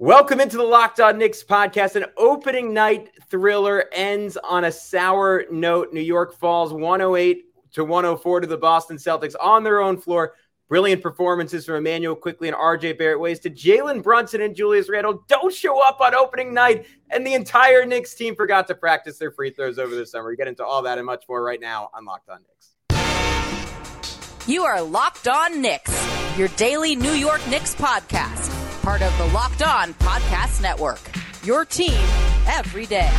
Welcome into the Locked On Knicks podcast. An opening night thriller ends on a sour note. New York falls 108 to 104 to the Boston Celtics on their own floor. Brilliant performances from Immanuel Quickley and RJ Barrett ways to Jalen Brunson and Julius Randle don't show up on opening night, and the entire Knicks team forgot to practice their free throws over the summer. We get into all that and much more right now on Locked On Knicks. You are Locked On Knicks, your daily New York Knicks podcast part of the Locked On Podcast Network. Your team every day.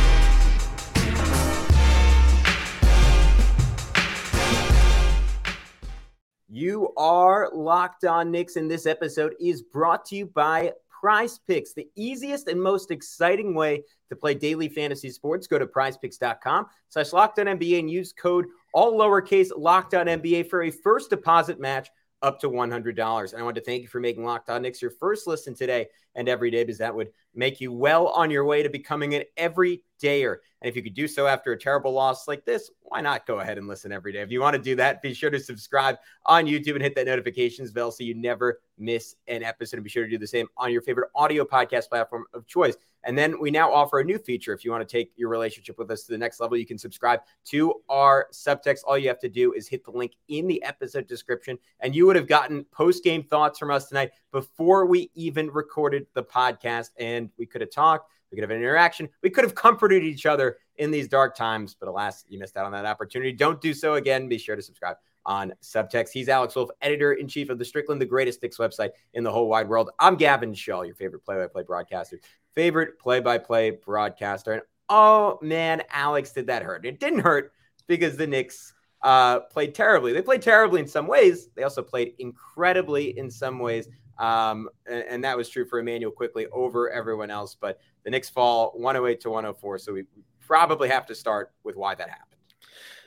You are Locked On Knicks, and this episode is brought to you by Prize Picks, the easiest and most exciting way to play daily fantasy sports. Go to prizepicks.com slash locked on NBA and use code all lowercase locked on NBA for a first deposit match up to $100. And I want to thank you for making Locked On Knicks your first listen today and every day, because that would make you well on your way to becoming an everydayer. And if you could do so after a terrible loss like this, why not go ahead and listen every day? If you want to do that, be sure to subscribe on YouTube and hit that notifications bell so you never miss an episode. And be sure to do the same on your favorite audio podcast platform of choice. And then we now offer a new feature. If you want to take your relationship with us to the next level, you can subscribe to our subtext. All you have to do is hit the link in the episode description, and you would have gotten post game thoughts from us tonight before we even recorded the podcast. And we could have talked, we could have an interaction, we could have comforted each other in these dark times. But alas, you missed out on that opportunity. Don't do so again. Be sure to subscribe on Subtext. He's Alex Wolfe, editor in chief of the Strickland, the greatest Knicks website in the whole wide world. I'm Gavin Schall, your favorite play by play broadcaster, favorite play by play broadcaster. And oh man, Alex, did that hurt? It didn't hurt because the Knicks uh, played terribly. They played terribly in some ways. They also played incredibly in some ways. Um, and, and, that was true for Immanuel Quickley over everyone else. But the Knicks fall 108 to 104. So we probably have to start with why that happened.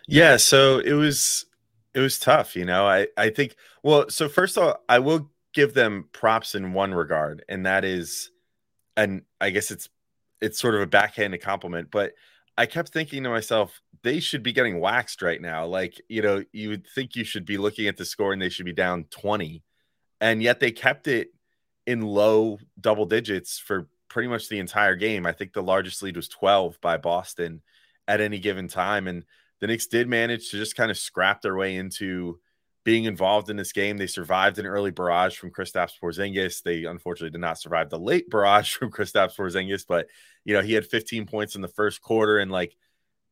Yeah. So it was it was tough, you know. I I think well, so first of all, I will give them props in one regard, and that is, and I guess it's it's sort of a backhanded compliment, but I kept thinking to myself, they should be getting waxed right now. Like, you know, you would think you should be looking at the score and they should be down 20. And yet they kept it in low double digits for pretty much the entire game. I think the largest lead was 12 by Boston at any given time. And the Knicks did manage to just kind of scrap their way into being involved in this game. They survived an early barrage from Kristaps Porzingis. They unfortunately did not survive the late barrage from Kristaps Porzingis, but you know he had 15 points in the first quarter, and like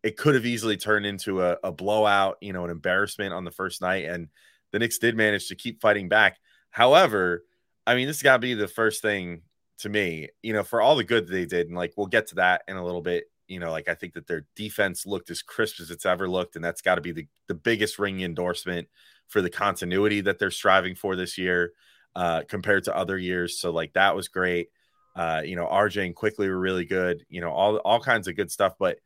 it could have easily turned into a, a blowout, you know, an embarrassment on the first night. And the Knicks did manage to keep fighting back. However, I mean, this got to be the first thing to me, you know, for all the good they did, and like we'll get to that in a little bit you know, like I think that their defense looked as crisp as it's ever looked, and that's got to be the, the biggest ring endorsement for the continuity that they're striving for this year uh, compared to other years. So like that was great. Uh, you know, RJ and Quickley were really good. You know, all all kinds of good stuff. But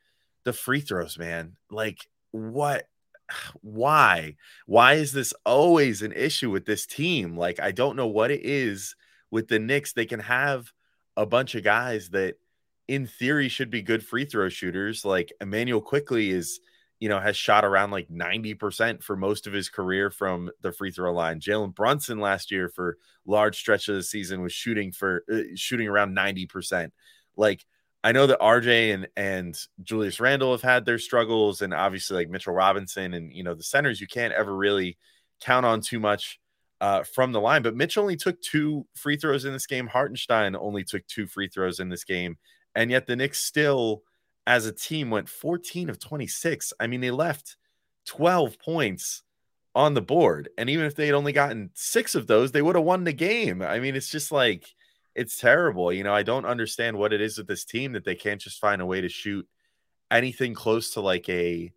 the free throws, man, like what? Why? Why is this always an issue with this team? Like I don't know what it is with the Knicks. They can have a bunch of guys that in theory should be good free throw shooters. Like Immanuel Quickley is, you know, has shot around like 90% for most of his career from the free throw line. Jalen Brunson last year for large stretch of the season was shooting for uh, shooting around 90%. Like I know that RJ and and Julius Randle have had their struggles and obviously like Mitchell Robinson and you know the centers you can't ever really count on too much uh, from the line. But Mitch only took two free throws in this game. Hartenstein only took two free throws in this game. And yet the Knicks still, as a team, went 14 of 26. I mean, they left 12 points on the board. And even if they had only gotten six of those, they would have won the game. I mean, it's just like, it's terrible. You know, I don't understand what it is with this team that they can't just find a way to shoot anything close to like a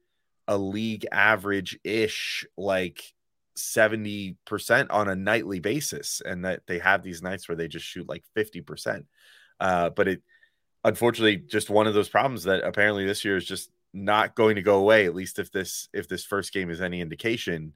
a league average ish like 70% on a nightly basis and that they have these nights where they just shoot like 50%. Uh, but it unfortunately just one of those problems that apparently this year is just not going to go away at least if this if this first game is any indication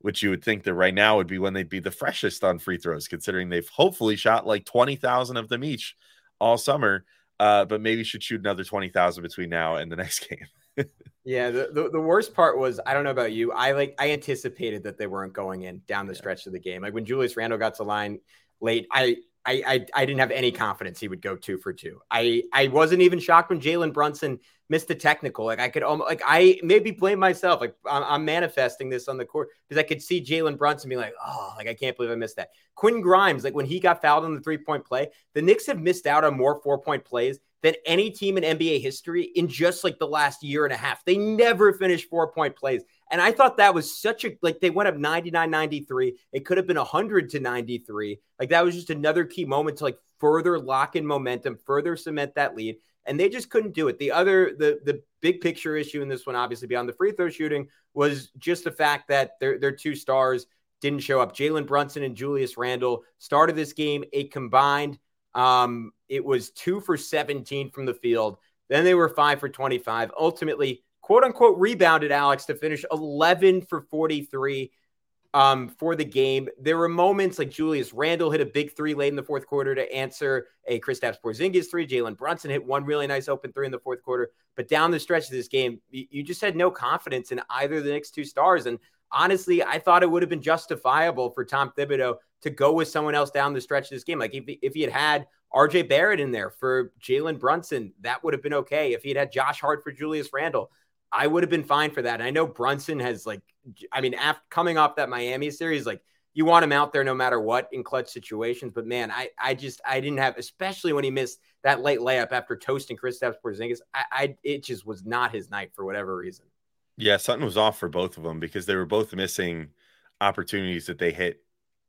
which you would think that right now would be when they'd be the freshest on free throws considering they've hopefully shot like 20,000 of them each all summer uh, but maybe should shoot another 20,000 between now and the next game yeah the, the, the, worst part was i don't know about you i like i anticipated that they weren't going in down the yeah. stretch of the game like when julius randle got to line late i I, I, I didn't have any confidence he would go two for two. I I wasn't even shocked when Jalen Brunson missed the technical. Like I could almost like I maybe blame myself. Like I'm, I'm manifesting this on the court because I could see Jalen Brunson be like, oh, like I can't believe I missed that. Quinn Grimes, like when he got fouled on the three point play, the Knicks have missed out on more four point plays than any team in NBA history in just like the last year and a half. They never finished four point plays. And I thought that was such a like they went up 99 93. It could have been 100 to 93. Like that was just another key moment to like further lock in momentum, further cement that lead. And they just couldn't do it. The other, the the big picture issue in this one, obviously beyond the free throw shooting, was just the fact that their their two stars didn't show up. Jalen Brunson and Julius Randle started this game a combined um, it was two for 17 from the field. Then they were five for 25. Ultimately, quote unquote, rebounded Alex to finish 11 for 43 um, for the game. There were moments like Julius Randle hit a big three late in the fourth quarter to answer a Kristaps Porzingis three. Jalen Brunson hit one really nice open three in the fourth quarter. But down the stretch of this game, you just had no confidence in either of the Knicks two stars. And honestly, I thought it would have been justifiable for Tom Thibodeau to go with someone else down the stretch of this game. Like if, if he had had RJ Barrett in there for Jalen Brunson, that would have been okay. If he had had Josh Hart for Julius Randle, I would have been fine for that. And I know Brunson has like, I mean, after coming off that Miami series, like you want him out there no matter what in clutch situations. But man, I I just I didn't have, especially when he missed that late layup after toasting Kristaps Porzingis. I, I it just was not his night for whatever reason. Yeah, something was off for both of them because they were both missing opportunities that they hit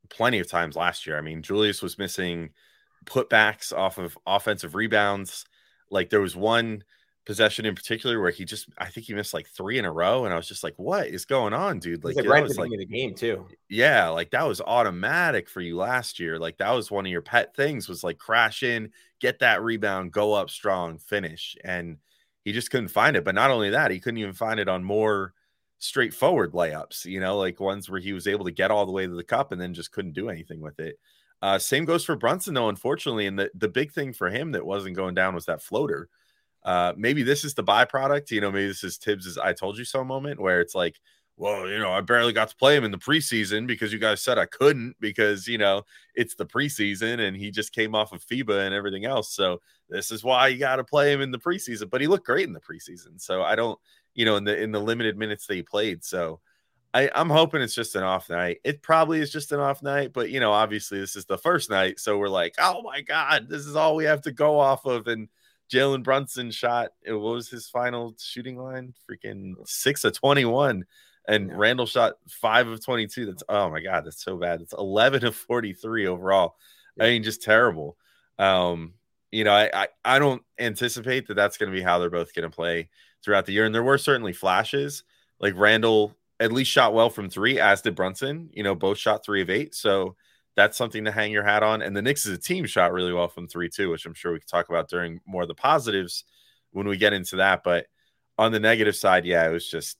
plenty of times last year. I mean, Julius was missing putbacks off of offensive rebounds. Like there was one possession in particular where he just I think he missed like three in a row, and I was just like, "What is going on, dude?" Like, like right was like the game too. Yeah, like that was automatic for you last year. Like that was one of your pet things was like crash in, get that rebound, go up strong, finish, and he just couldn't find it. But not only that, he couldn't even find it on more straightforward layups, you know, like ones where he was able to get all the way to the cup and then just couldn't do anything with it. Uh, same goes for Brunson, though, unfortunately. And the, the big thing for him that wasn't going down was that floater. Uh, maybe this is the byproduct, you know, maybe this is Thibs's I told you so moment where it's like, well, you know, I barely got to play him in the preseason because you guys said I couldn't because, you know, it's the preseason and he just came off of FIBA and everything else. So this is why you got to play him in the preseason. But he looked great in the preseason. So I don't, you know, in the in the limited minutes that he played. So I, I'm hoping it's just an off night. It probably is just an off night, but you know, obviously this is the first night, so we're like, oh my god, this is all we have to go off of. And Jalen Brunson shot. What was his final shooting line? Freaking six of twenty-one, and yeah. Randle shot five of twenty-two. That's oh my god, that's so bad. It's eleven of forty-three overall. Yeah. I mean, just terrible. Um, you know, I, I I don't anticipate that that's going to be how they're both going to play throughout the year. And there were certainly flashes. Like Randle at least shot well from three, as did Brunson. You know, both shot three of eight. So that's something to hang your hat on. And the Knicks as a team shot really well from three, too, which I'm sure we could talk about during more of the positives when we get into that. But on the negative side, yeah, it was just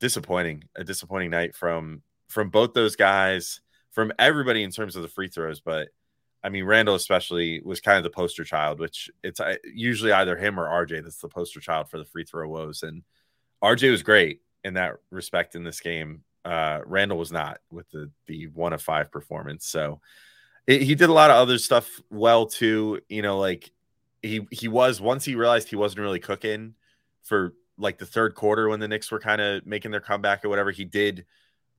disappointing. A disappointing night from from both those guys, from everybody in terms of the free throws. But I mean, Randle especially was kind of the poster child, which it's uh, usually either him or RJ that's the poster child for the free throw woes. And RJ was great in that respect in this game. Uh, Randle was not with the the one of five performance. So it, he did a lot of other stuff well too. You know, like he he was once he realized he wasn't really cooking for like the third quarter when the Knicks were kind of making their comeback or whatever. He did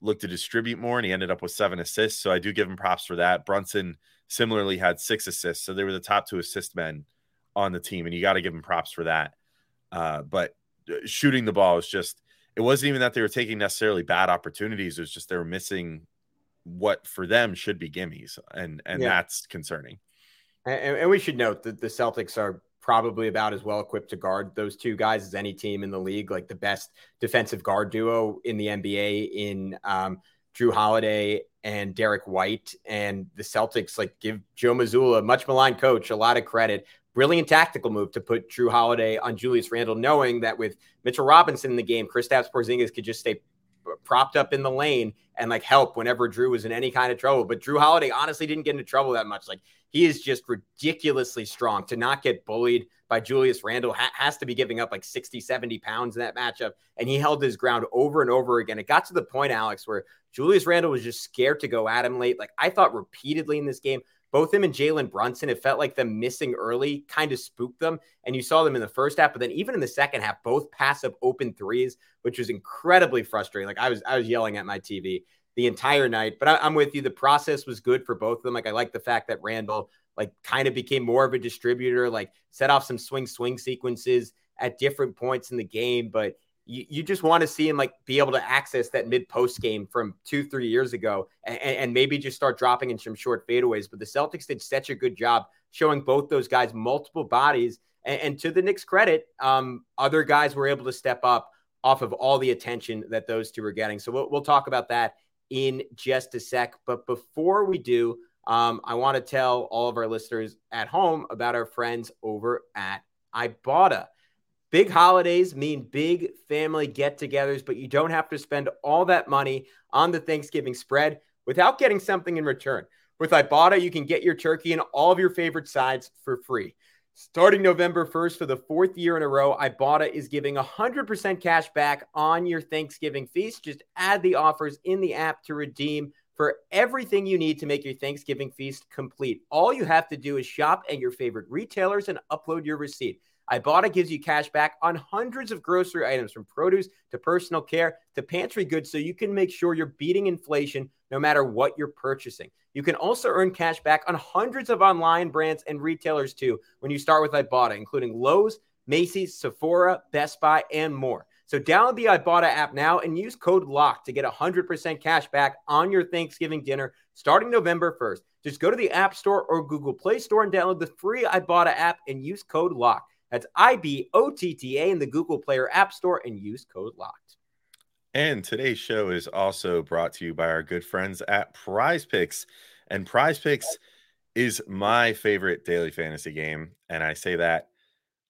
look to distribute more, and he ended up with seven assists. So I do give him props for that. Brunson similarly had six assists. So they were the top two assist men on the team, and you got to give them props for that. Uh, but uh, shooting the ball is just, it wasn't even that they were taking necessarily bad opportunities. It was just they were missing what for them should be gimmies, and and yeah. that's concerning. And, and we should note that the Celtics are probably about as well equipped to guard those two guys as any team in the league, like the best defensive guard duo in the NBA in um, Jrue Holiday and Derrick White and the Celtics like give Joe Mazzulla, much maligned coach, a lot of credit. Brilliant tactical move to put Jrue Holiday on Julius Randle, knowing that with Mitchell Robinson in the game, Kristaps Porzingis could just stay propped up in the lane and like help whenever Jrue was in any kind of trouble. But Jrue Holiday honestly didn't get into trouble that much. Like he is just ridiculously strong to not get bullied by Julius Randle ha- has to be giving up like 60, 70 pounds in that matchup. And he held his ground over and over again. It got to the point, Alex, where Julius Randle was just scared to go at him late. Like I thought repeatedly in this game, both him and Jalen Brunson, it felt like them missing early kind of spooked them. And you saw them in the first half, but then even in the second half, both pass up open threes, which was incredibly frustrating. Like I was, I was yelling at my TV the entire night. But I, am with you. The process was good for both of them. Like I like the fact that Randle like kind of became more of a distributor, like set off some swing swing sequences at different points in the game. But you, you just want to see him like be able to access that mid post game from two, three years ago and, and maybe just start dropping in some short fadeaways. But the Celtics did such a good job showing both those guys multiple bodies. And, and to the Knicks' credit, um, other guys were able to step up off of all the attention that those two were getting. So we'll, we'll talk about that in just a sec. But before we do, um, I want to tell all of our listeners at home about our friends over at Ibotta. Big holidays mean big family get togethers, but you don't have to spend all that money on the Thanksgiving spread without getting something in return. With Ibotta, you can get your turkey and all of your favorite sides for free. Starting November 1st for the fourth year in a row, Ibotta is giving 100% cash back on your Thanksgiving feast. Just add the offers in the app to redeem for everything you need to make your Thanksgiving feast complete. All you have to do is shop at your favorite retailers and upload your receipt. Ibotta gives you cash back on hundreds of grocery items from produce to personal care to pantry goods so you can make sure you're beating inflation no matter what you're purchasing. You can also earn cash back on hundreds of online brands and retailers too when you start with Ibotta, including Lowe's, Macy's, Sephora, Best Buy, and more. So download the Ibotta app now and use code LOCK to get 100% cash back on your Thanksgiving dinner starting November 1st. Just go to the App Store or Google Play Store and download the free Ibotta app and use code LOCK. That's I B O T T A in the Google Player App Store and use code LOCKED. And today's show is also brought to you by our good friends at Prize Picks. And Prize Picks is my favorite daily fantasy game. And I say that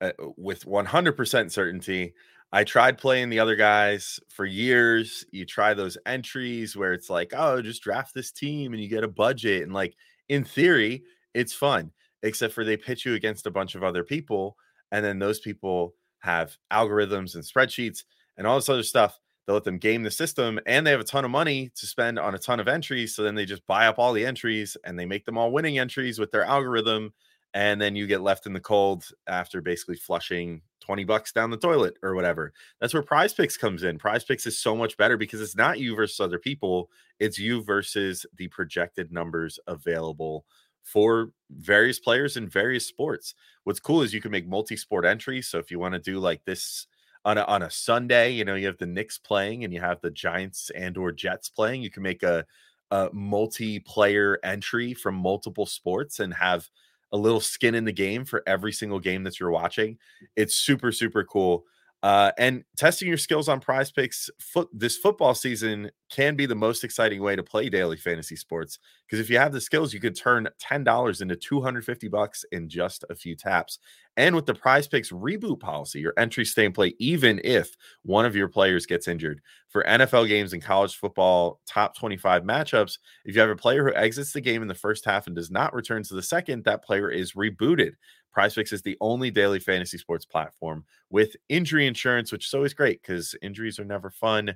uh, with 100% certainty. I tried playing the other guys for years. You try those entries where it's like, oh, just draft this team and you get a budget. And like in theory, it's fun, except for they pitch you against a bunch of other people and then those people have algorithms and spreadsheets and all this other stuff they let them game the system and they have a ton of money to spend on a ton of entries so then they just buy up all the entries and they make them all winning entries with their algorithm and then you get left in the cold after basically flushing 20 bucks down the toilet or whatever. That's where prize picks comes in. Prize picks is so much better because it's not you versus other people it's you versus the projected numbers available for various players in various sports. What's cool is you can make multi-sport entries. So if you want to do like this on a, on a Sunday, you know, you have the Knicks playing and you have the Giants and or Jets playing, you can make a, a multiplayer entry from multiple sports and have a little skin in the game for every single game that you're watching. It's super super cool. Uh, and testing your skills on prize picks foot this football season can be the most exciting way to play daily fantasy sports because if you have the skills, you could turn $10 into 250 bucks in just a few taps. And with the prize picks reboot policy, your entries stay in play even if one of your players gets injured. For NFL games and college football top 25 matchups, if you have a player who exits the game in the first half and does not return to the second, that player is rebooted. PrizePicks is the only daily fantasy sports platform with injury insurance, which is always great because injuries are never fun,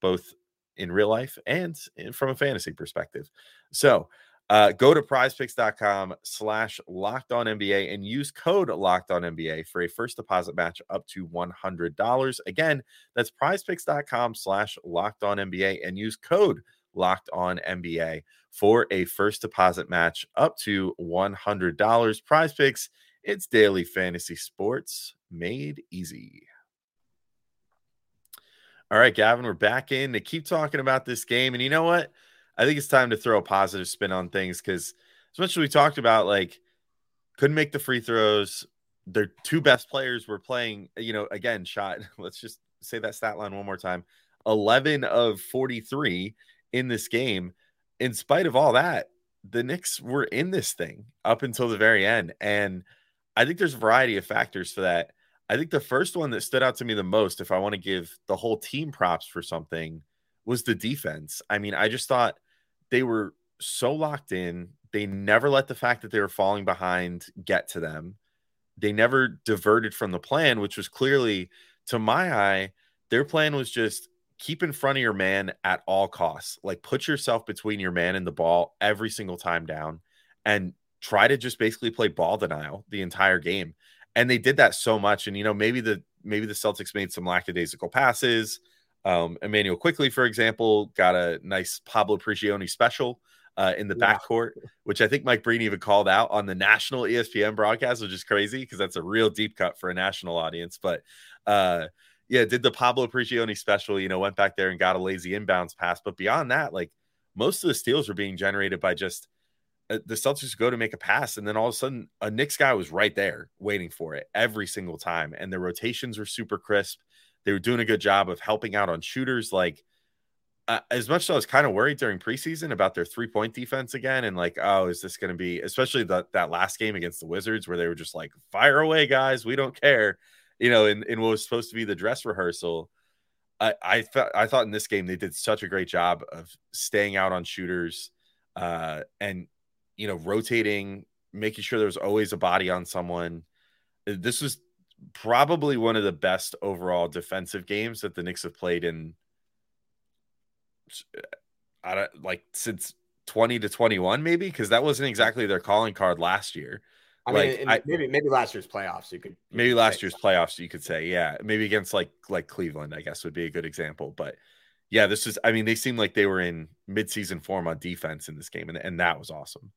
both in real life and from a fantasy perspective. So uh, go to prizepicks.com slash locked on NBA and use code locked on NBA for a first deposit match up to $100. Again, that's prizepicks.com slash locked on NBA and use code locked on NBA for a first deposit match up to $100. Prize picks it's daily fantasy sports made easy. All right, Gavin, we're back in to keep talking about this game. And you know what? I think it's time to throw a positive spin on things because, as much as we talked about, like, couldn't make the free throws. Their two best players were playing, you know, again, shot. Let's just say that stat line one more time 11 of 43 in this game. In spite of all that, the Knicks were in this thing up until the very end. And I think there's a variety of factors for that. I think the first one that stood out to me the most, if I want to give the whole team props for something, was the defense. I mean, I just thought they were so locked in. They never let the fact that they were falling behind get to them. They never diverted from the plan, which was clearly, to my eye, their plan was just keep in front of your man at all costs. Like put yourself between your man and the ball every single time down and try to just basically play ball denial the entire game. And they did that so much. And you know, maybe the maybe the Celtics made some lackadaisical passes. Um, Immanuel Quickley, for example, got a nice Pablo Prigioni special uh, in the yeah. backcourt, which I think Mike Breen even called out on the national ESPN broadcast, which is crazy because that's a real deep cut for a national audience. But uh, yeah, did the Pablo Prigioni special, you know, went back there and got a lazy inbounds pass. But beyond that, like most of the steals were being generated by just the Celtics go to make a pass, and then all of a sudden, a Knicks guy was right there waiting for it every single time. And the rotations were super crisp. They were doing a good job of helping out on shooters. Like, uh, as much as I was kind of worried during preseason about their three point defense again, and like, oh, is this going to be, especially the, that last game against the Wizards where they were just like, fire away, guys, we don't care, you know, in, in what was supposed to be the dress rehearsal. I I, th- I thought in this game they did such a great job of staying out on shooters uh, and you know, rotating, making sure there's always a body on someone. Uh, this was probably one of the best overall defensive games that the Knicks have played in uh, I don't like since 20 to 21 maybe because that wasn't exactly their calling card last year. I like, mean, I, maybe maybe last year's playoffs you could you maybe could last year's playoffs you could say yeah maybe against like like Cleveland I guess would be a good example but yeah this is I mean they seemed like they were in midseason form on defense in this game and, and that was awesome.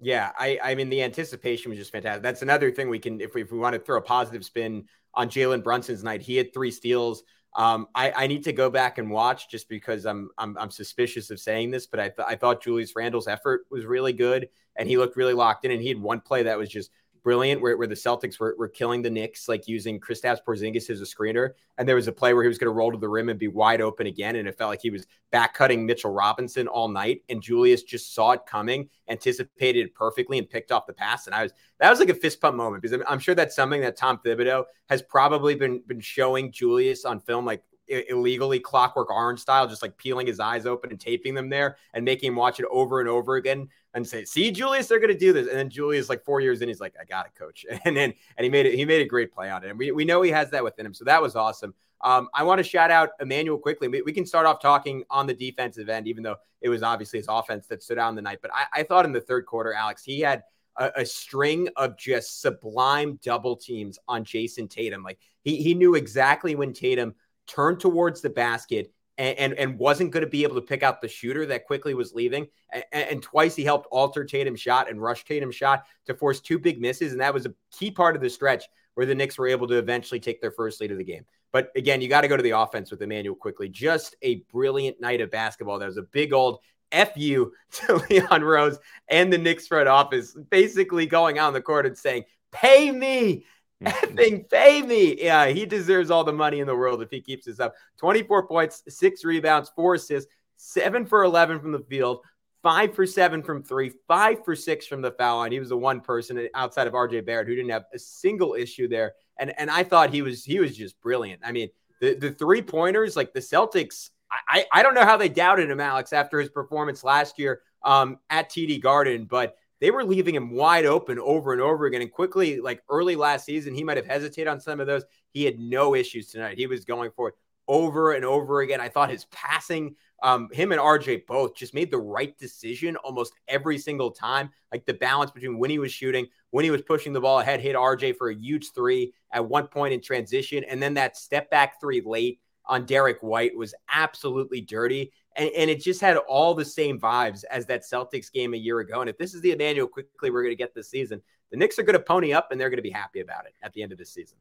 Yeah, I, I mean the anticipation was just fantastic. That's another thing we can if we, if we want to throw a positive spin on Jalen Brunson's night. He had three steals. Um, I, I need to go back and watch just because I'm I'm, I'm suspicious of saying this, but I th- I thought Julius Randle's effort was really good and he looked really locked in. And he had one play that was just brilliant where, where the Celtics were, were killing the Knicks, like using Kristaps Porzingis as a screener. And there was a play where he was going to roll to the rim and be wide open again. And it felt like he was back cutting Mitchell Robinson all night. And Julius just saw it coming, anticipated it perfectly, and picked off the pass. And I was, that was like a fist pump moment because I'm, I'm sure that's something that Tom Thibodeau has probably been, been showing Julius on film, like illegally clockwork orange style, just like peeling his eyes open and taping them there and making him watch it over and over again and say, "See, Julius, they're going to do this." And then Julius, like four years in, he's like, "I got it, coach." And then and he made it. He made a great play on it, and we, we know he has that within him. So that was awesome. Um, I want to shout out Immanuel Quickley. We, we, can start off talking on the defensive end, even though it was obviously his offense that stood out in the night. But I, I thought in the third quarter, Alex, he had a, a, string of just sublime double teams on Jayson Tatum. Like he he knew exactly when Tatum turned towards the basket and, and, and wasn't going to be able to pick out the shooter that Quickley was leaving. And, and, twice he helped alter Tatum's shot and rush Tatum's shot to force two big misses. And that was a key part of the stretch where the Knicks were able to eventually take their first lead of the game. But again, you got to go to the offense with Immanuel Quickley. Just a brilliant night of basketball. That was a big old F you to Leon Rose and the Knicks front office, basically going on the court and saying, Pay me. Effing pay me. Yeah, he deserves all the money in the world if he keeps this up. 24 points, six rebounds, four assists, seven for 11 from the field, five for seven from three, five for six from the foul line. He was the one person outside of RJ Barrett who didn't have a single issue there. And and I thought he was he was just brilliant. I mean, the, the three pointers, like the Celtics, I, I don't know how they doubted him, Alex, after his performance last year um, at TD Garden, but they were leaving him wide open over and over again. And Quickley, like early last season, he might have hesitated on some of those. He had no issues tonight. He was going for it over and over again. I thought his passing, um, him and RJ both just made the right decision almost every single time. Like the balance between when he was shooting, when he was pushing the ball ahead, hit RJ for a huge three at one point in transition. And then that step back three late on Derrick White was absolutely dirty. And, and it just had all the same vibes as that Celtics game a year ago. And if this is the Immanuel Quickley we're going to get this season, the Knicks are going to pony up and they're going to be happy about it at the end of this season.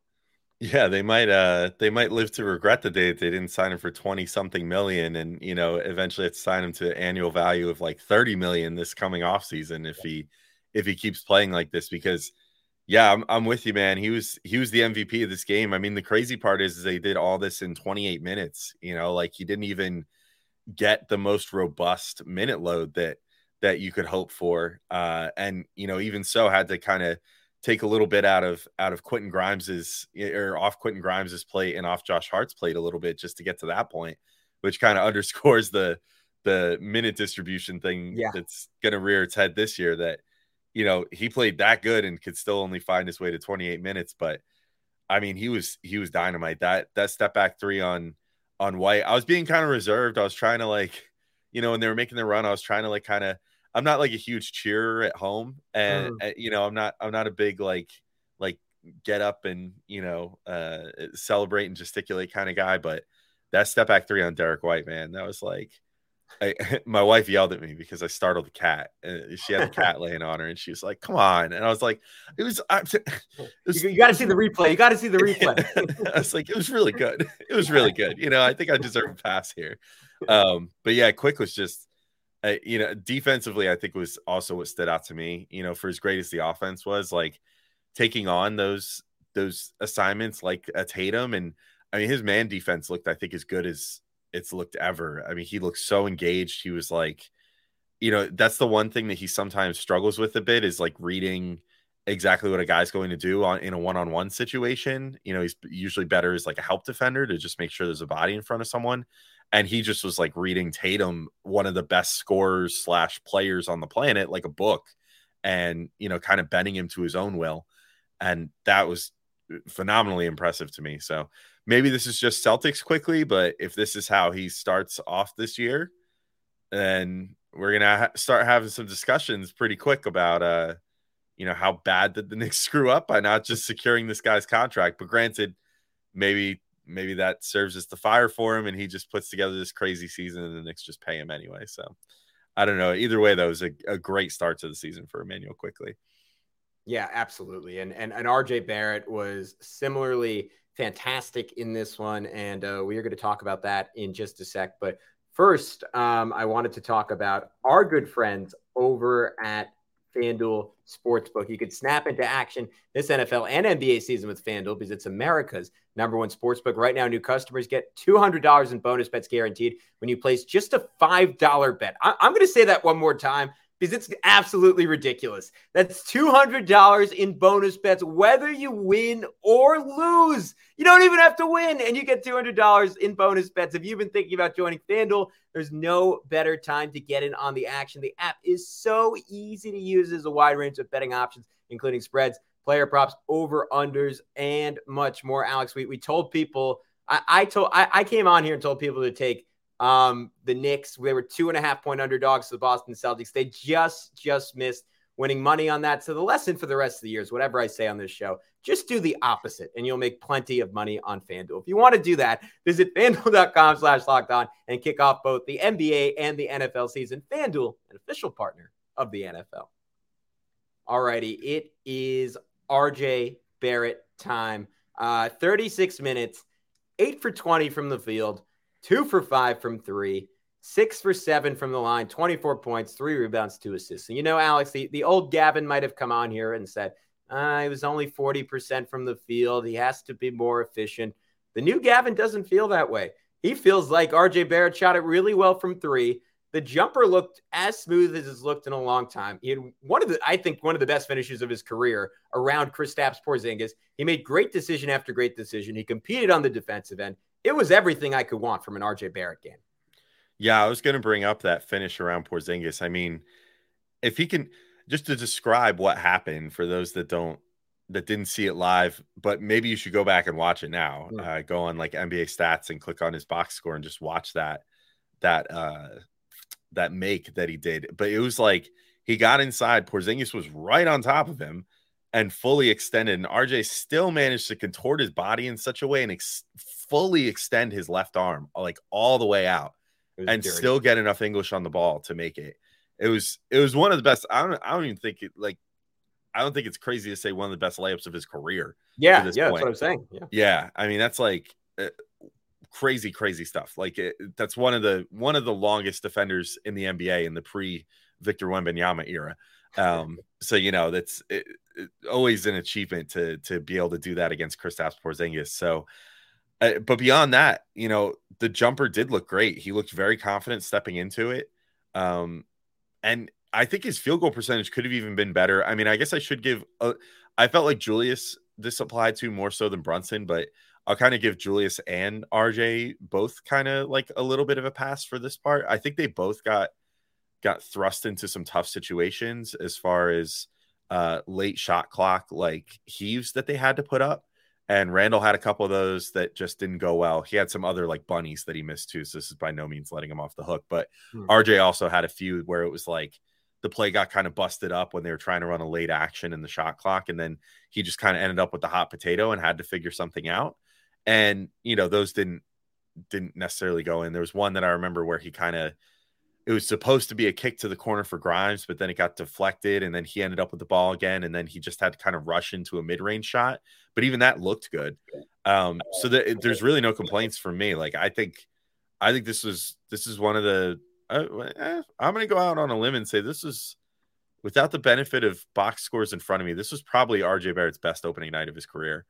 Yeah, they might uh they might live to regret the day that they didn't sign him for 20 something million and you know eventually it's sign him to annual value of like 30 million this coming off season if he if he keeps playing like this because yeah, I'm, I'm with you, man. He was he was the MVP of this game. I mean, the crazy part is, is they did all this in 28 minutes. You know, like he didn't even get the most robust minute load that that you could hope for. Uh, and you know, even so, had to kind of take a little bit out of out of Quentin Grimes's or off Quentin Grimes's plate and off Josh Hart's plate a little bit just to get to that point, which kind of underscores the the minute distribution thing yeah. that's going to rear its head this year. That you know he played that good and could still only find his way to 28 minutes, but I mean he was he was dynamite. That that step back three on on White. I was being kind of reserved. I was trying to like, you know, when they were making the run, I was trying to like kind of I'm not like a huge cheerer at home, and mm. you know, I'm not I'm not a big like like get up and you know uh celebrate and gesticulate kind of guy, but that step back three on Derrick White, man, that was like I, my wife yelled at me because I startled the cat. And she had the cat laying on her, and she was like, "Come on!" And I was like, "It was." I, it was you, you got to see the replay. You got to see the replay. I was like, "It was really good. It was really good." You know, I think I deserve a pass here. Um, but yeah, Quick was just, uh, you know, defensively, I think was also what stood out to me. You know, for as great as the offense was, like taking on those those assignments like a Tatum, and I mean, his man defense looked, I think, as good as it's looked ever. I mean, he looked so engaged. He was like, you know, that's the one thing that he sometimes struggles with a bit is like reading exactly what a guy's going to do on in a one-on-one situation. You know, he's usually better as like a help defender to just make sure there's a body in front of someone. And he just was like reading Tatum, one of the best scorers slash players on the planet, like a book, and you know, kind of bending him to his own will. And that was uh, phenomenally impressive to me. So maybe this is just Celtics Quickley, but if this is how he starts off this year, then we're gonna ha- start having some discussions pretty quick about uh, you know, how bad did the Knicks screw up by not just securing this guy's contract. But granted, maybe maybe that serves as the fire for him, and he just puts together this crazy season, and the Knicks just pay him anyway. So I don't know. Either way, though, was a, a great start to the season for Immanuel Quickley. Yeah, absolutely. And and and RJ Barrett was similarly fantastic in this one, and uh, we are going to talk about that in just a sec. But first, um, I wanted to talk about our good friends over at FanDuel Sportsbook. You could snap into action this NFL and NBA season with FanDuel because it's America's number one sportsbook. Right now, new customers get $200 in bonus bets guaranteed when you place just a $5 bet. I- I'm going to say that one more time because it's absolutely ridiculous. That's $200 in bonus bets, whether you win or lose. You don't even have to win, and you get $200 in bonus bets. If you've been thinking about joining FanDuel, there's no better time to get in on the action. The app is so easy to use. There's a wide range of betting options, including spreads, player props, over unders, and much more. Alex, we, we told people, I, I told I, I came on here and told people to take um, the Knicks, they were two and a half point underdogs to the Boston Celtics. They just, just missed winning money on that. So the lesson for the rest of the year is whatever I say on this show, just do the opposite and you'll make plenty of money on FanDuel. If you want to do that, visit fanduel.com slash locked on and kick off both the NBA and the NFL season. FanDuel, an official partner of the NFL. Alrighty, it is RJ Barrett time. Uh, 36 minutes, eight for 20 from the field two for five from three, six for seven from the line, 24 points, three rebounds, two assists. And you know, Alex, the, the old Gavin might have come on here and said, uh, he was only 40% from the field. He has to be more efficient. The new Gavin doesn't feel that way. He feels like RJ Barrett shot it really well from three. The jumper looked as smooth as it's looked in a long time. He had one of the, I think, one of the best finishes of his career around Kristaps Porzingis. He made great decision after great decision. He competed on the defensive end it was everything I could want from an RJ Barrett game. Yeah, I was going to bring up that finish around Porzingis. I mean, if he can just to describe what happened for those that don't that didn't see it live, but maybe you should go back and watch it now. Mm. Uh, go on like NBA stats and click on his box score and just watch that that uh that make that he did. But it was like he got inside. Porzingis was right on top of him and fully extended, and RJ still managed to contort his body in such a way and ex- fully extend his left arm like all the way out and dirty. still get enough English on the ball to make it. It was it was one of the best. I don't I don't even think it like I don't think it's crazy to say one of the best layups of his career. Yeah, yeah, point. that's what I'm saying. Yeah, yeah. I mean, that's like uh, crazy, crazy stuff. Like it, that's one of the one of the longest defenders in the NBA in the pre Victor Wembanyama era. Um, so you know that's it, it, always an achievement to to be able to do that against Kristaps Porzingis. So uh, but beyond that, you know, the jumper did look great. He looked very confident stepping into it. Um, and I think his field goal percentage could have even been better. I mean, I guess I should give, a, I felt like Julius this applied to more so than Brunson, but I'll kind of give Julius and RJ both kind of like a little bit of a pass for this part. I think they both got got thrust into some tough situations as far as uh late shot clock like heaves that they had to put up and Randle had a couple of those that just didn't go well. He had some other like bunnies that he missed too. So this is by no means letting him off the hook. But hmm. RJ also had a few where it was like the play got kind of busted up when they were trying to run a late action in the shot clock. And then he just kind of ended up with the hot potato and had to figure something out. And, you know, those didn't didn't necessarily go in. There was one that I remember where he kind of it was supposed to be a kick to the corner for Grimes, but then it got deflected and then he ended up with the ball again. And then he just had to kind of rush into a mid range shot. But even that looked good. Um, so the, there's really no complaints from me. Like, I think, I think this was, this is one of the, uh, eh, I'm going to go out on a limb and say this is, without the benefit of box scores in front of me, this was probably RJ Barrett's best opening night of his career.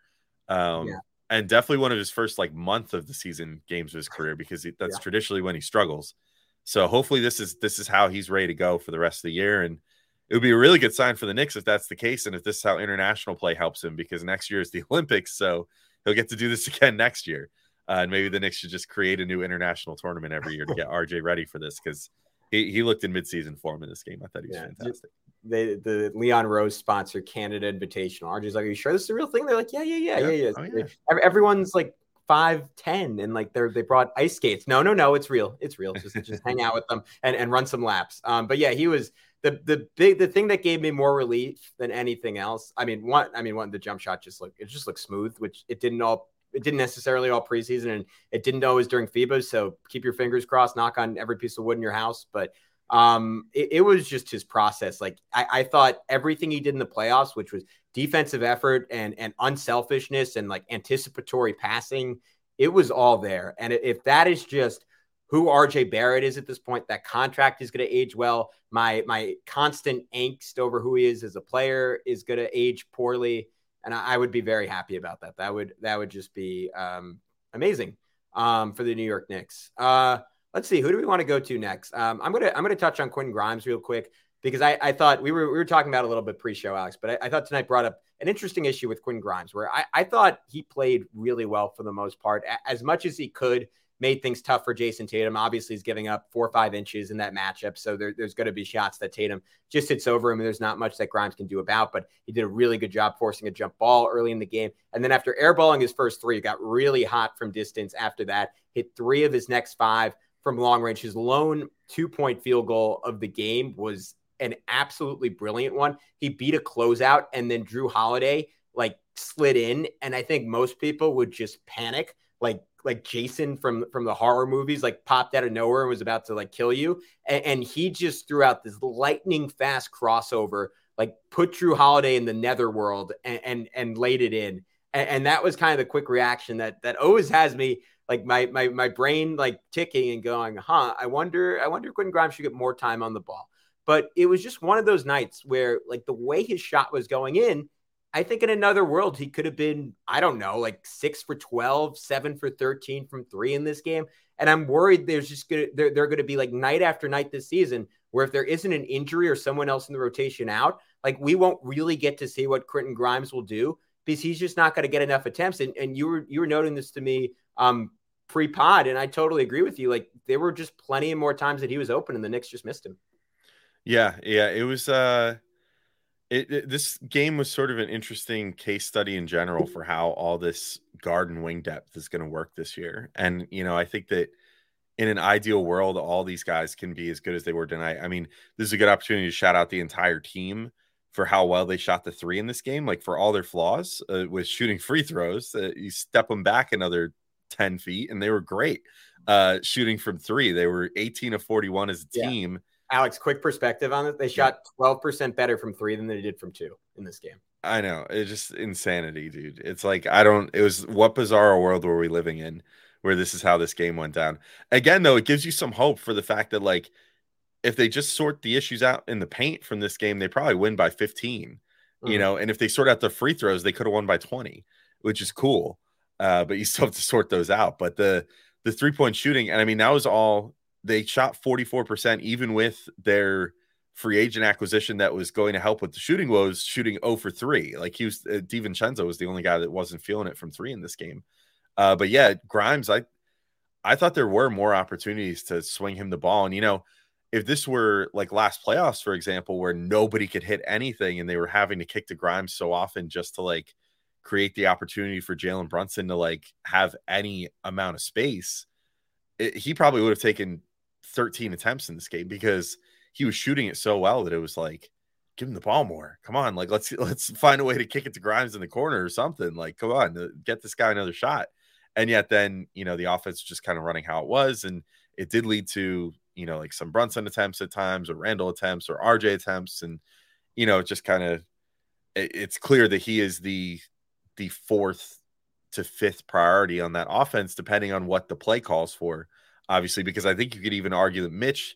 Um, yeah. And definitely one of his first like month of the season games of his career because he, that's yeah. traditionally when he struggles. So hopefully this is this is how he's ready to go for the rest of the year, and it would be a really good sign for the Knicks if that's the case, and if this is how international play helps him because next year is the Olympics, so he'll get to do this again next year. Uh, and maybe the Knicks should just create a new international tournament every year to get RJ ready for this because he, he looked in midseason form in this game. I thought he was yeah, fantastic. The the Leon Rose sponsor Canada Invitational. RJ's like, "Are you sure this is the real thing?" They're like, "Yeah, yeah, yeah, yeah, yeah." Oh, yeah. Everyone's like five ten and like they're they brought ice skates. No, no, no, it's real. It's real. Just just hang out with them and, and run some laps. Um, but yeah, he was the the big the thing that gave me more relief than anything else. I mean, one I mean one the jump shot just looked it just looked smooth, which it didn't all it didn't necessarily all preseason and it didn't always during FIBA. So keep your fingers crossed, knock on every piece of wood in your house. But um, it, it, was just his process. Like I, I, thought everything he did in the playoffs, which was defensive effort and and unselfishness and like anticipatory passing it was all there. And if that is just who RJ Barrett is at this point, that contract is going to age well. My my constant angst over who he is as a player is going to age poorly, and I, I, would be very happy about that. That would that would just be um, amazing um, for the New York Knicks. Uh, let's see, who do we want to go to next? Um, I'm gonna I'm gonna touch on Quentin Grimes real quick because I, I thought we were we were talking about a little bit pre-show, Alex, but I, I, thought tonight brought up an interesting issue with Quinn Grimes, where I, I thought he played really well for the most part, as much as he could. Made things tough for Jayson Tatum. Obviously, he's giving up four or five inches in that matchup, so there, there's going to be shots that Tatum just hits over him, and there's not much that Grimes can do about. But he did a really good job forcing a jump ball early in the game, and then after airballing his first three, got really hot from distance. After that, hit three of his next five from long range. His lone two point field goal of the game was an absolutely brilliant one. He beat a closeout and then Jrue Holiday like slid in. And I think most people would just panic, like like Jason from from the horror movies, like popped out of nowhere and was about to like kill you. And, and he just threw out this lightning fast crossover, like put Jrue Holiday in the netherworld and and, and laid it in. And, and that was kind of the quick reaction that that always has me like my my my brain like ticking and going, huh? I wonder I wonder if Quentin Grimes should get more time on the ball. But it was just one of those nights where, like, the way his shot was going in, I think in another world, he could have been, I don't know, like six for 12, seven for 13 from three in this game. And I'm worried there's just to, they're, they're to be like night after night this season where if there isn't an injury or someone else in the rotation out, like we won't really get to see what Quentin Grimes will do because he's just not going to get enough attempts. And, and you were, you were noting this to me um, pre pod, and I totally agree with you. Like there were just plenty of more times that he was open and the Knicks just missed him. Yeah, yeah, it was. uh it, it, this game was sort of an interesting case study in general for how all this guard and wing depth is going to work this year. And you know, I think that in an ideal world, all these guys can be as good as they were tonight. I mean, this is a good opportunity to shout out the entire team for how well they shot the three in this game. Like for all their flaws uh, with shooting free throws, uh, you step them back another ten feet, and they were great uh, shooting from three. They were eighteen of forty-one as a yeah. team Alex, quick perspective on it. They shot 12% better from three than they did from two in this game. I know. It's just insanity, dude. It's like, I don't, it was what bizarre world were we living in where this is how this game went down. Again, though, it gives you some hope for the fact that, like, if they just sort the issues out in the paint from this game, they probably win by 15, mm-hmm. you know, and if they sort out the free throws, they could have won by 20, which is cool. Uh, but you still have to sort those out. But the, the three point shooting, and I mean, that was all they shot 44% even with their free agent acquisition that was going to help with the shooting was shooting 0 for 3. Like he was uh, DiVincenzo was the only guy that wasn't feeling it from 3 in this game. Uh, but yeah, Grimes I I thought there were more opportunities to swing him the ball and you know, if this were like last playoffs for example where nobody could hit anything and they were having to kick to Grimes so often just to like create the opportunity for Jalen Brunson to like have any amount of space, it, he probably would have taken 13 attempts in this game because he was shooting it so well that it was like, give him the ball more. Come on, like let's let's find a way to kick it to Grimes in the corner or something. Like, come on, uh, get this guy another shot. And yet then, you know, the offense just kind of running how it was. And it did lead to, you know, like some Brunson attempts at times or Randle attempts or RJ attempts. And, you know, just kind of it's clear that he is the the fourth to fifth priority on that offense, depending on what the play calls for. Obviously, because I think you could even argue that Mitch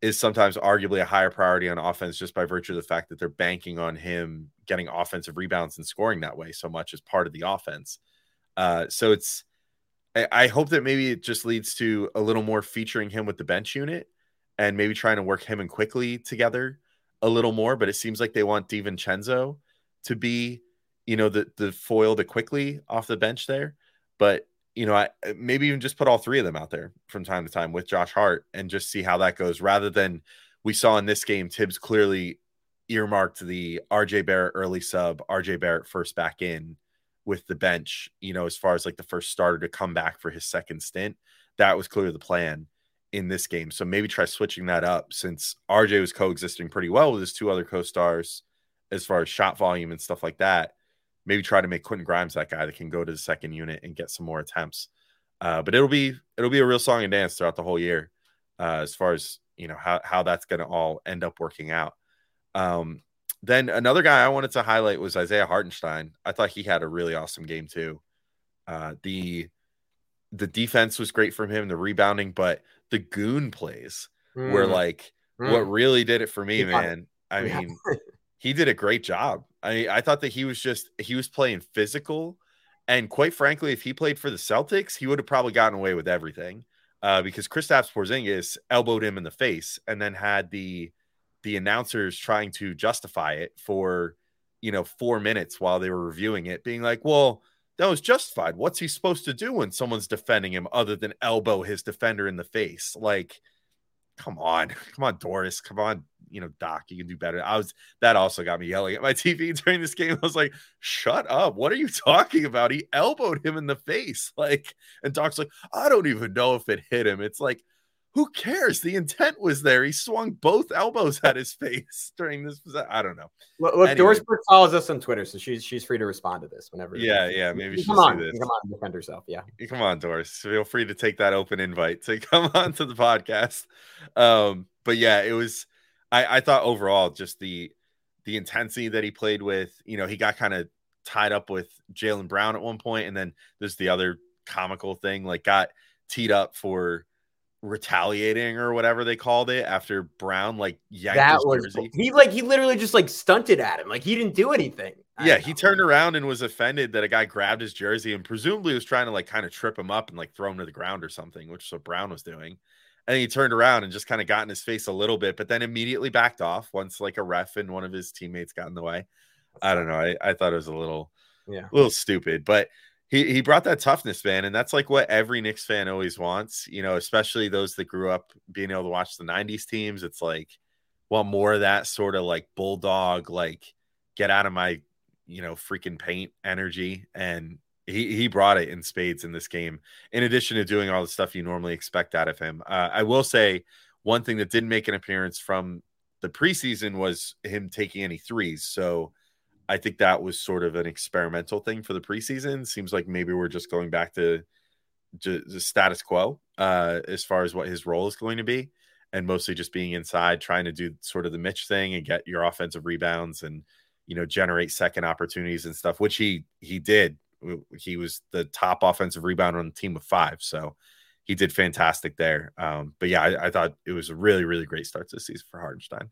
is sometimes arguably a higher priority on offense just by virtue of the fact that they're banking on him getting offensive rebounds and scoring that way so much as part of the offense. Uh, so it's, I, I hope that maybe it just leads to a little more featuring him with the bench unit and maybe trying to work him and Quickley together a little more. But it seems like they want DiVincenzo to be, you know, the the foil to Quickley off the bench there. But you know, I, maybe even just put all three of them out there from time to time with Josh Hart and just see how that goes rather than we saw in this game, Thibs clearly earmarked the RJ Barrett early sub, RJ Barrett first back in with the bench, you know, as far as like the first starter to come back for his second stint. That was clearly the plan in this game. So maybe try switching that up since RJ was coexisting pretty well with his two other co stars as far as shot volume and stuff like that maybe try to make Quentin Grimes that guy that can go to the second unit and get some more attempts. Uh, but it'll be it'll be a real song and dance throughout the whole year, uh, as far as you know how how that's going to all end up working out. Um, then another guy I wanted to highlight was Isaiah Hartenstein. I thought he had a really awesome game too. Uh, the the defense was great from him, the rebounding, but the goon plays mm. were like mm. what really did it for me, man. I mean, he did a great job. I I thought that he was just he was playing physical, and quite frankly, if he played for the Celtics, he would have probably gotten away with everything. Uh, because Kristaps Porzingis elbowed him in the face and then had the the announcers trying to justify it for you know four minutes while they were reviewing it, being like, "Well, that was justified. What's he supposed to do when someone's defending him other than elbow his defender in the face?" Like, come on, come on, Doris, come on, you know, Doc, you can do better. I was that also got me yelling at my TV during this game. I was like, shut up. What are you talking about? He elbowed him in the face. Like, and Doc's like, I don't even know if it hit him. It's like, who cares? The intent was there. He swung both elbows at his face during this. I don't know. Look, look anyway. Doris follows us on Twitter, so she's she's free to respond to this whenever. Yeah, yeah. Maybe come on, this. come on, defend herself. Yeah, come on, Doris. Feel free to take that open invite to come on to the podcast. Um, but yeah, it was. I I thought overall just the the intensity that he played with. You know, he got kind of tied up with Jaylen Brown at one point, and then there's the other comical thing, like got teed up for retaliating or whatever they called it after Brown like yanked that was jersey. he like he literally just like stunted at him like he didn't do anything. Yeah, he turned around and was offended that a guy grabbed his jersey and presumably was trying to like kind of trip him up and like throw him to the ground or something, which is what Brown was doing. And he turned around and just kind of got in his face a little bit, but then immediately backed off once like a ref and one of his teammates got in the way. I don't know. I, I thought it was a little, yeah, a little stupid, but he he brought that toughness, man, and that's like what every Knicks fan always wants. You know, especially those that grew up being able to watch the '90s teams. It's like want more of that sort of like bulldog, like get out of my you know freaking paint energy, and he he brought it in spades in this game. In addition to doing all the stuff you normally expect out of him, uh, I will say one thing that didn't make an appearance from the preseason was him taking any threes. So I think that was sort of an experimental thing for the preseason. Seems like maybe we're just going back to the status quo uh, as far as what his role is going to be, and mostly just being inside, trying to do sort of the Mitch thing and get your offensive rebounds and you know generate second opportunities and stuff, which he he did. He was the top offensive rebounder on the team of five, so he did fantastic there. Um, but yeah, I, I, thought it was a really really great start to the season for Hartenstein.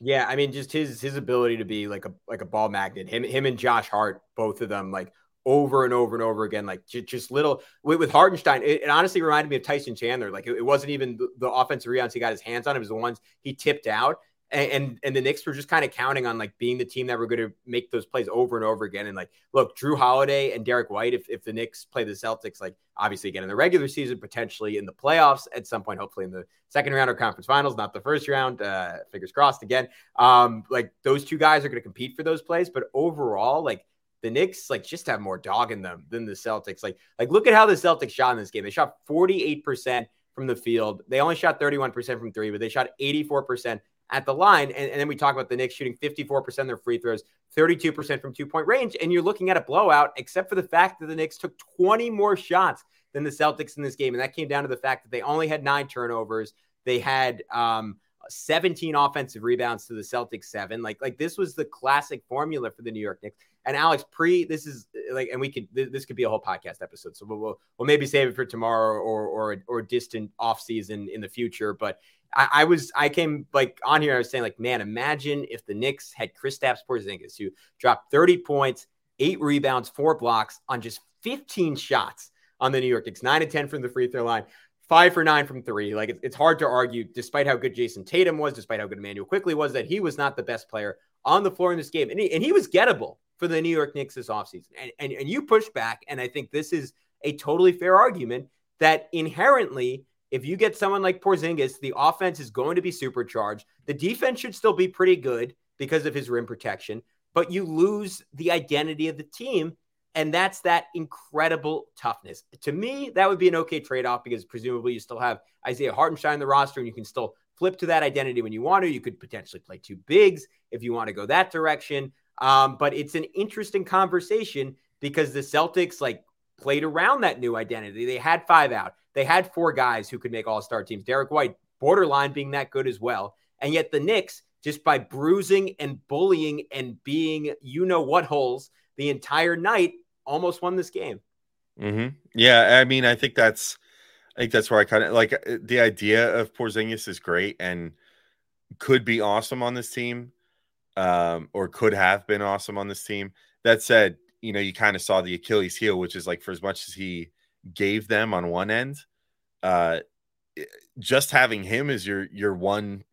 Yeah, I mean, just his his ability to be like a like a ball magnet. Him him and Josh Hart, both of them, like over and over and over again, like just, just little with, with Hartenstein. It, it, honestly reminded me of Tyson Chandler. Like it, it wasn't even the, the, offensive rebounds he got his hands on; it was the ones he tipped out and, and, and the Knicks were just kind of counting on like being the team that were going to make those plays over and over again. And like, look, Jrue Holiday and Derrick White, if, if the Knicks play the Celtics, like obviously again in the regular season, potentially in the playoffs at some point, hopefully in the second round or conference finals, not the first round. Uh, fingers crossed again. Um, like those two guys are going to compete for those plays, but overall, like the Knicks like just have more dog in them than the Celtics. Like, like look at how the Celtics shot in this game. They shot 48% from the field. They only shot 31% from three, but they shot 84% at the line. And, and then we talk about the Knicks shooting 54% of their free throws, 32% from two point range. And you're looking at a blowout, except for the fact that the Knicks took 20 more shots than the Celtics in this game. And that came down to the fact that they only had nine turnovers. They had um, 17 offensive rebounds to the Celtics seven. Like, like this was the classic formula for the New York Knicks. And Alex, pre this is uh, like, and we could this could be a whole podcast episode, so we'll we'll, maybe save it for tomorrow or or or distant off season in the future. But I, I, was I came like on here. I was saying like, man, imagine if the Knicks had Kristaps Porzingis who dropped 30 points, eight rebounds, four blocks on just 15 shots on the New York Knicks, nine to 10 from the free throw line. Five for nine from three. Like it's hard to argue, despite how good Jayson Tatum was, despite how good Immanuel Quickley was, that he was not the best player on the floor in this game. And he, and he was gettable for the New York Knicks this offseason. And, and, and you push back. And I think this is a totally fair argument that inherently if you get someone like Porzingis, the offense is going to be supercharged. The defense should still be pretty good because of his rim protection, but you lose the identity of the team. And that's that incredible toughness. To me, that would be an okay trade off because presumably you still have Isaiah Hartenstein in the roster and you can still flip to that identity when you want to. You could potentially play two bigs if you want to go that direction. Um, but it's an interesting conversation because the Celtics like played around that new identity. They had five out. They had four guys who could make all star teams. Derrick White, borderline being that good as well. And yet the Knicks, just by bruising and bullying and being you know what holes the entire night, almost won this game. Mm-hmm. Yeah, I mean, I think that's, I think that's where I kind of like uh, the idea of Porzingis is great and could be awesome on this team, um, or could have been awesome on this team. That said, you know, you kind of saw the Achilles heel, which is like for as much as he gave them on one end, uh, just having him as your your one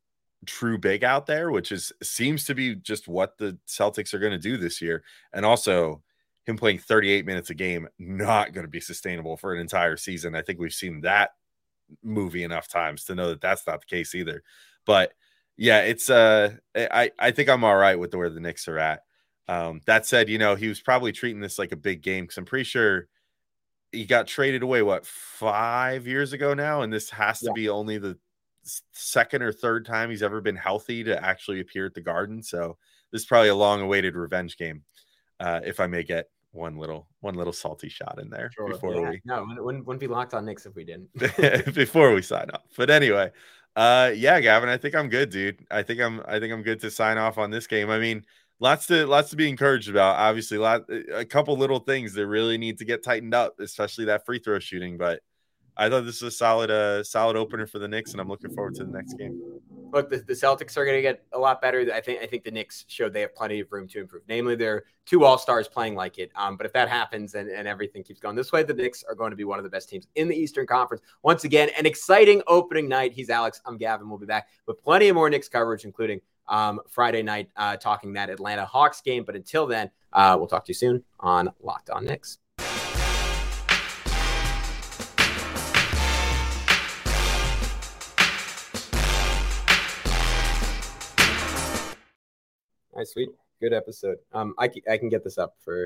true big out there, which is seems to be just what the Celtics are going to do this year, and also him playing 38 minutes a game not going to be sustainable for an entire season. I think we've seen that movie enough times to know that that's not the case either. But yeah, it's uh I I think I'm all right with the where the Knicks are at. Um, that said, you know, he was probably treating this like a big game because I'm pretty sure he got traded away what five years ago now, and this has to yeah. be only the second or third time he's ever been healthy to actually appear at the Garden. So this is probably a long-awaited revenge game, uh, if I may get one little one little salty shot in there sure. before yeah. we no wouldn't, wouldn't be locked on Knicks if we didn't before we sign off. But anyway, uh, yeah, Gavin, I think I'm good, dude. I think I'm I think I'm good to sign off on this game. I mean lots to lots to be encouraged about. Obviously, lot a couple little things that really need to get tightened up, especially that free throw shooting. But I thought this was a solid uh solid opener for the Knicks, and I'm looking forward to the next game. Look, the, the Celtics are going to get a lot better. I think I think the Knicks showed they have plenty of room to improve. Namely, they're two All Stars playing like it. Um, but if that happens and, and everything keeps going this way, the Knicks are going to be one of the best teams in the Eastern Conference. Once again, an exciting opening night. He's Alex. I'm Gavin. We'll be back with plenty of more Knicks coverage, including um, Friday night uh, talking that Atlanta Hawks game. But until then, uh, we'll talk to you soon on Locked On Knicks. Right, sweet. Good episode. Um, I, I can get this up for